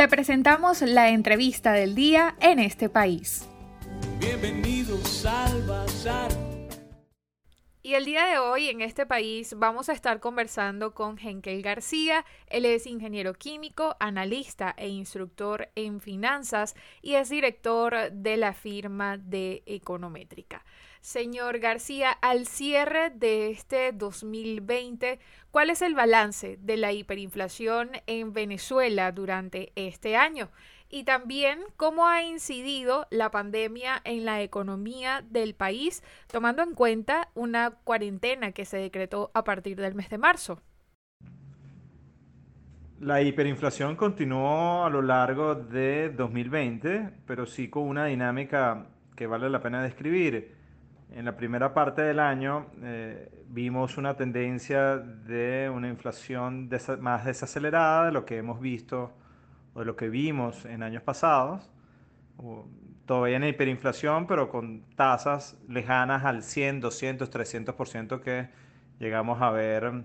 Te presentamos la entrevista del día en este país. Bienvenidos al. Y el día de hoy en este país vamos a estar conversando con Henkel García. Él es ingeniero químico, analista e instructor en finanzas y es director de la firma de Econométrica. Señor García, al cierre de este 2020, ¿cuál es el balance de la hiperinflación en Venezuela durante este año? Y también cómo ha incidido la pandemia en la economía del país, tomando en cuenta una cuarentena que se decretó a partir del mes de marzo. La hiperinflación continuó a lo largo de 2020, pero sí con una dinámica que vale la pena describir. En la primera parte del año eh, vimos una tendencia de una inflación más desacelerada de lo que hemos visto o de lo que vimos en años pasados. Todavía en hiperinflación, pero con tasas lejanas al 100, 200, 300% que llegamos a ver,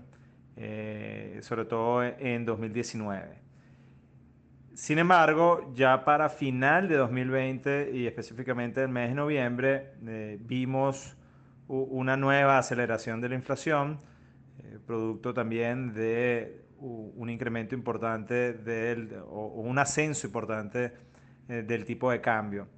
eh, sobre todo en 2019. Sin embargo, ya para final de 2020 y específicamente el mes de noviembre, eh, vimos una nueva aceleración de la inflación, eh, producto también de un incremento importante del, o, un ascenso importante eh, del tipo de cambio.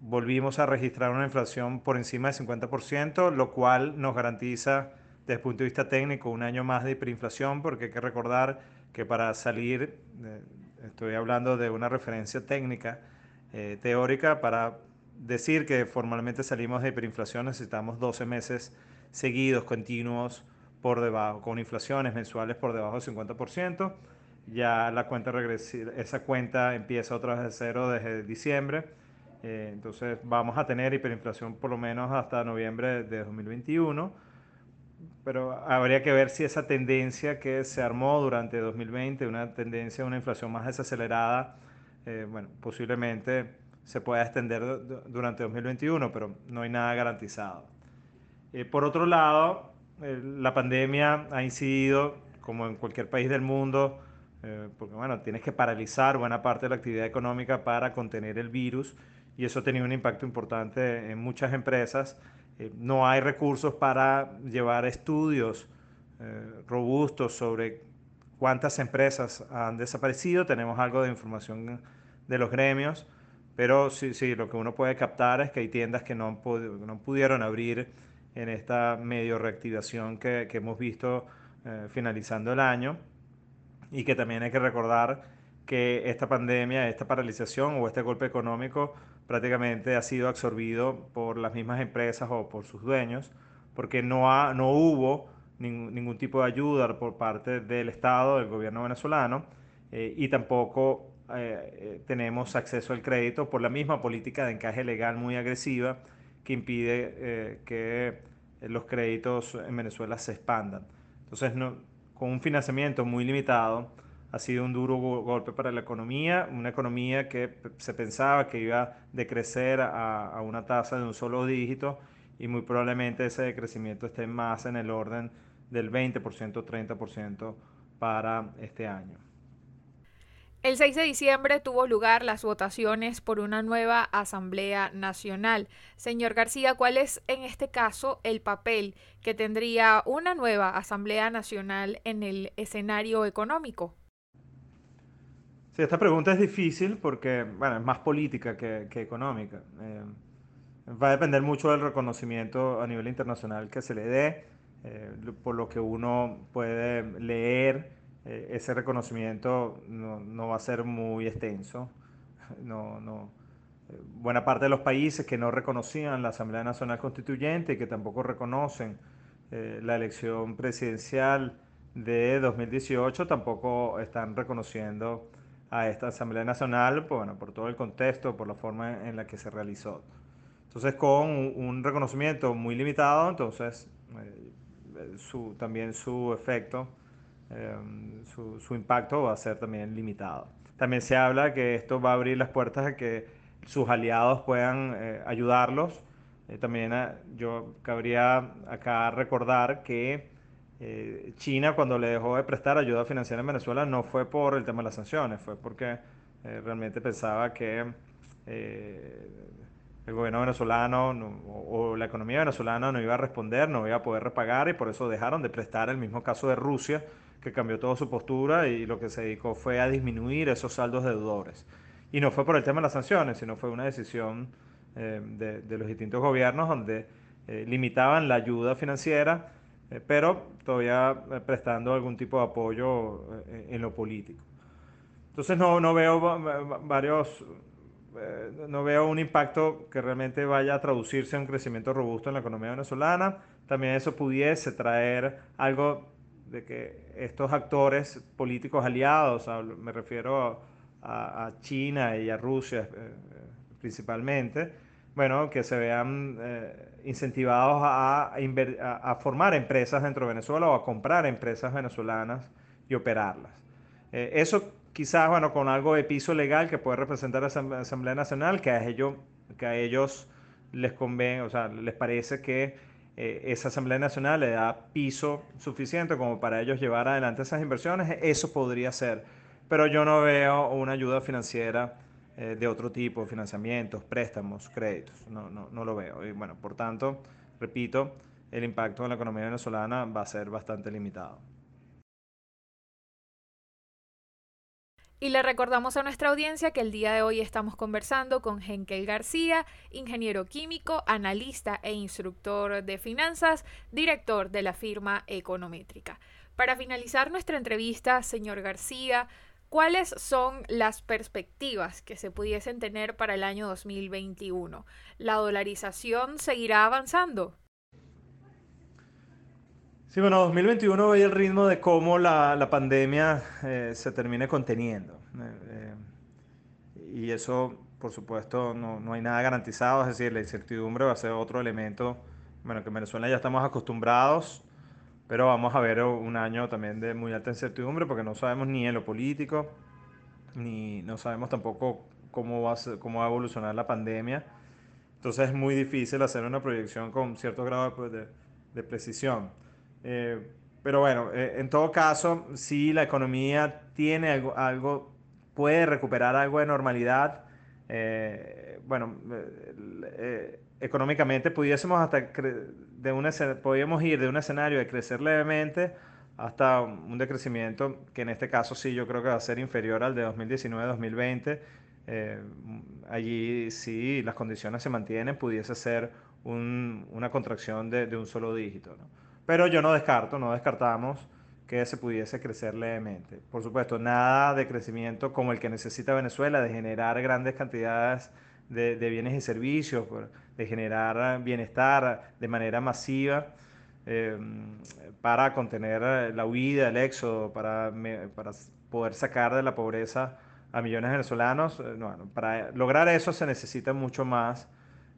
volvimos a registrar una inflación por encima del 50%, lo cual nos garantiza desde el punto de vista técnico un año más de hiperinflación, porque hay que recordar que para salir, estoy hablando de una referencia técnica, eh, teórica, para decir que formalmente salimos de hiperinflación necesitamos 12 meses seguidos, continuos, por debajo, con inflaciones mensuales por debajo del 50%. Ya la cuenta regresiva, esa cuenta empieza otra vez de cero desde diciembre. Eh, entonces vamos a tener hiperinflación por lo menos hasta noviembre de 2021 pero habría que ver si esa tendencia que se armó durante 2020, una tendencia a una inflación más desacelerada, eh, bueno, posiblemente se pueda extender durante 2021, pero no hay nada garantizado. Eh, por otro lado, la pandemia ha incidido, como en cualquier país del mundo, porque bueno, tienes que paralizar buena parte de la actividad económica para contener el virus y eso ha tenido un impacto importante en muchas empresas eh, no hay recursos para llevar estudios eh, robustos sobre cuántas empresas han desaparecido. Tenemos algo de información de los gremios, pero sí, sí, lo que uno puede captar es que hay tiendas que no, no pudieron abrir en esta medio reactivación que, hemos visto eh, finalizando el año. Y que también hay que recordar que esta pandemia, esta paralización o este golpe económico prácticamente ha sido absorbido por las mismas empresas o por sus dueños, porque no, ha, no hubo ningún tipo de ayuda por parte del Estado, del gobierno venezolano, eh, y tampoco eh, tenemos acceso al crédito por la misma política de encaje legal muy agresiva que impide que los créditos en Venezuela se expandan. Entonces, no, con un financiamiento muy limitado, ha sido un duro golpe para la economía, una economía que se pensaba que iba a decrecer a, una tasa de un solo dígito y muy probablemente ese decrecimiento esté más en el orden del 20%, 30% para este año. El 6 de diciembre tuvo lugar las votaciones por una nueva Asamblea Nacional. Señor García, ¿cuál es en este caso el papel que tendría una nueva Asamblea Nacional en el escenario económico? Sí, esta pregunta es difícil porque, bueno, es más política que, económica. Eh, va a depender mucho del reconocimiento a nivel internacional que se le dé, eh, por lo que uno puede leer, eh, ese reconocimiento no, va a ser muy extenso. No, no, buena parte de los países que no reconocían la Asamblea Nacional Constituyente y que tampoco reconocen la elección presidencial de 2018 tampoco están reconociendo a esta Asamblea Nacional, pues, bueno, por todo el contexto, por la forma en la que se realizó. Entonces, con un reconocimiento muy limitado, entonces eh, su, también su efecto, eh, su, impacto va a ser también limitado. También se habla que esto va a abrir las puertas a que sus aliados puedan eh, ayudarlos. también yo cabría acá recordar que eh, China cuando le dejó de prestar ayuda financiera en Venezuela no fue por el tema de las sanciones, fue porque eh, realmente pensaba que el gobierno venezolano o, la economía venezolana no iba a responder, no iba a poder repagar y por eso dejaron de prestar el mismo caso de Rusia, que cambió toda su postura y lo que se dedicó fue a disminuir esos saldos deudores. Y no fue por el tema de las sanciones, sino fue una decisión eh, de, los distintos gobiernos donde eh, limitaban la ayuda financiera, eh, pero todavía prestando algún tipo de apoyo en lo político. Entonces no, no veo varios no veo un impacto que realmente vaya a traducirse en un crecimiento robusto en la economía venezolana. También eso pudiese traer algo de que estos actores políticos aliados, me refiero a, China y a Rusia eh, principalmente, bueno, que se vean eh, incentivados a, a, formar empresas dentro de Venezuela o a comprar empresas venezolanas y operarlas. eso quizás, bueno, con algo de piso legal que puede representar a la Asamblea Nacional, que a ellos, que a ellos les conviene, o sea, les parece que eh, esa Asamblea Nacional le da piso suficiente como para ellos llevar adelante esas inversiones, eso podría ser. Pero yo no veo una ayuda financiera eh, de otro tipo, financiamientos, préstamos, créditos, no, no, no lo veo. Y bueno, por tanto, repito, el impacto en la economía venezolana va a ser bastante limitado. Y le recordamos a nuestra audiencia que el día de hoy estamos conversando con Henkel García, ingeniero químico, analista e instructor de finanzas, director de la firma Econométrica. Para finalizar nuestra entrevista, señor García, ¿cuáles son las perspectivas que se pudiesen tener para el año 2021? ¿La dolarización seguirá avanzando? Sí, bueno, 2021 ve el ritmo de cómo la, la pandemia eh, se termine conteniendo. Eh, eh, y eso, por supuesto, no, no, hay nada garantizado, es decir, la incertidumbre va a ser otro elemento, bueno, que en Venezuela ya estamos acostumbrados, pero vamos a ver un año también de muy alta incertidumbre porque no sabemos ni en lo político, ni no sabemos tampoco cómo va a, cómo va a evolucionar la pandemia. Entonces es muy difícil hacer una proyección con cierto grado de, de precisión. Eh, pero bueno, eh, en todo caso, si la economía tiene algo, algo puede recuperar algo de normalidad. Eh, bueno, económicamente pudiésemos hasta de una, podríamos ir de un escenario de crecer levemente hasta un decrecimiento que en este caso sí yo creo que va a ser inferior al de 2019-2020. allí sí las condiciones se mantienen, pudiese ser un, una contracción de, de un solo dígito. ¿no? Pero yo no descarto, no descartamos que se pudiese crecer levemente. Por supuesto, nada de crecimiento como el que necesita Venezuela, de generar grandes cantidades de, bienes y servicios, de generar bienestar de manera masiva em, para contener la huida, el éxodo, para, para poder sacar de la pobreza a millones de venezolanos. Eh, para lograr eso se necesita mucho más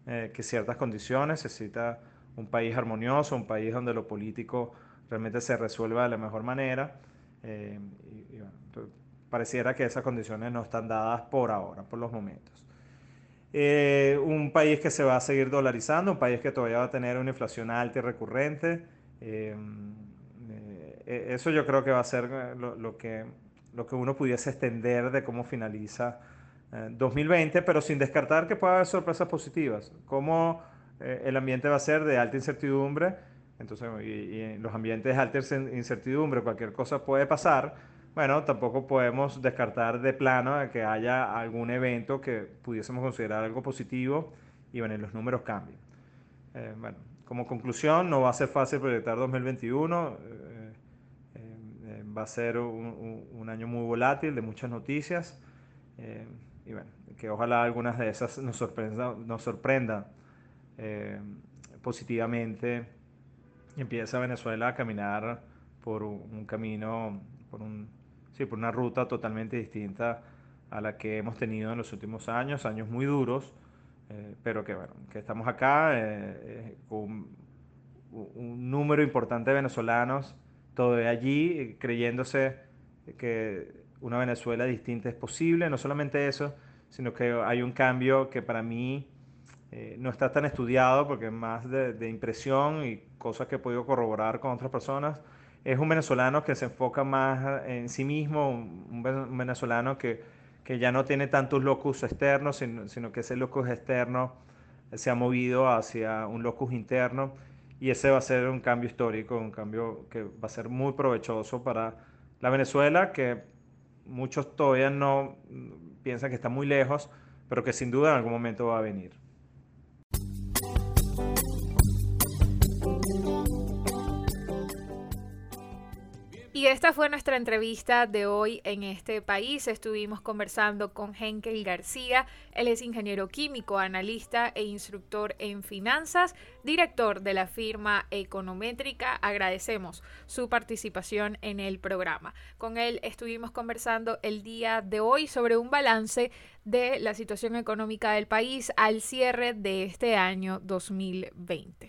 eh, que ciertas condiciones, se necesita un país armonioso, un país donde lo político realmente se resuelva de la mejor manera. Eh, pareciera que esas condiciones no están dadas por ahora, por los momentos. Eh, un país que se va a seguir dolarizando, un país que todavía va a tener una inflación alta y recurrente. Eh, eso yo creo que va a ser lo, que, lo que uno pudiese extender de cómo finaliza 2020, pero sin descartar que pueda haber sorpresas positivas. Como eh, el ambiente va a ser de alta incertidumbre, entonces, y, en los ambientes de alta incertidumbre cualquier cosa puede pasar, bueno, tampoco podemos descartar de plano que haya algún evento que pudiésemos considerar algo positivo y bueno, los números cambian. Eh, bueno, como conclusión, no va a ser fácil proyectar 2021, eh, va a ser un, año muy volátil, de muchas noticias, y bueno, que ojalá algunas de esas nos sorprendan eh, positivamente empieza Venezuela a caminar por un, camino, por, un, sí, por una ruta totalmente distinta a la que hemos tenido en los últimos años, años muy duros, eh, pero que bueno, que estamos acá eh, con un, número importante de venezolanos todavía allí, creyéndose que una Venezuela distinta es posible, no solamente eso, sino que hay un cambio que para mí eh, no está tan estudiado porque es más de, impresión y cosas que he podido corroborar con otras personas, es un venezolano que se enfoca más en sí mismo, un venezolano que, que ya no tiene tantos locus externos, sino, sino, que ese locus externo se ha movido hacia un locus interno y ese va a ser un cambio histórico, un cambio que va a ser muy provechoso para la Venezuela, que muchos todavía no piensan que está muy lejos, pero que sin duda en algún momento va a venir. Y esta fue nuestra entrevista de hoy en este país. Estuvimos conversando con Henkel García. Él es ingeniero químico, analista e instructor en finanzas, director de la firma Econométrica. Agradecemos su participación en el programa. Con él estuvimos conversando el día de hoy sobre un balance de la situación económica del país al cierre de este año 2020.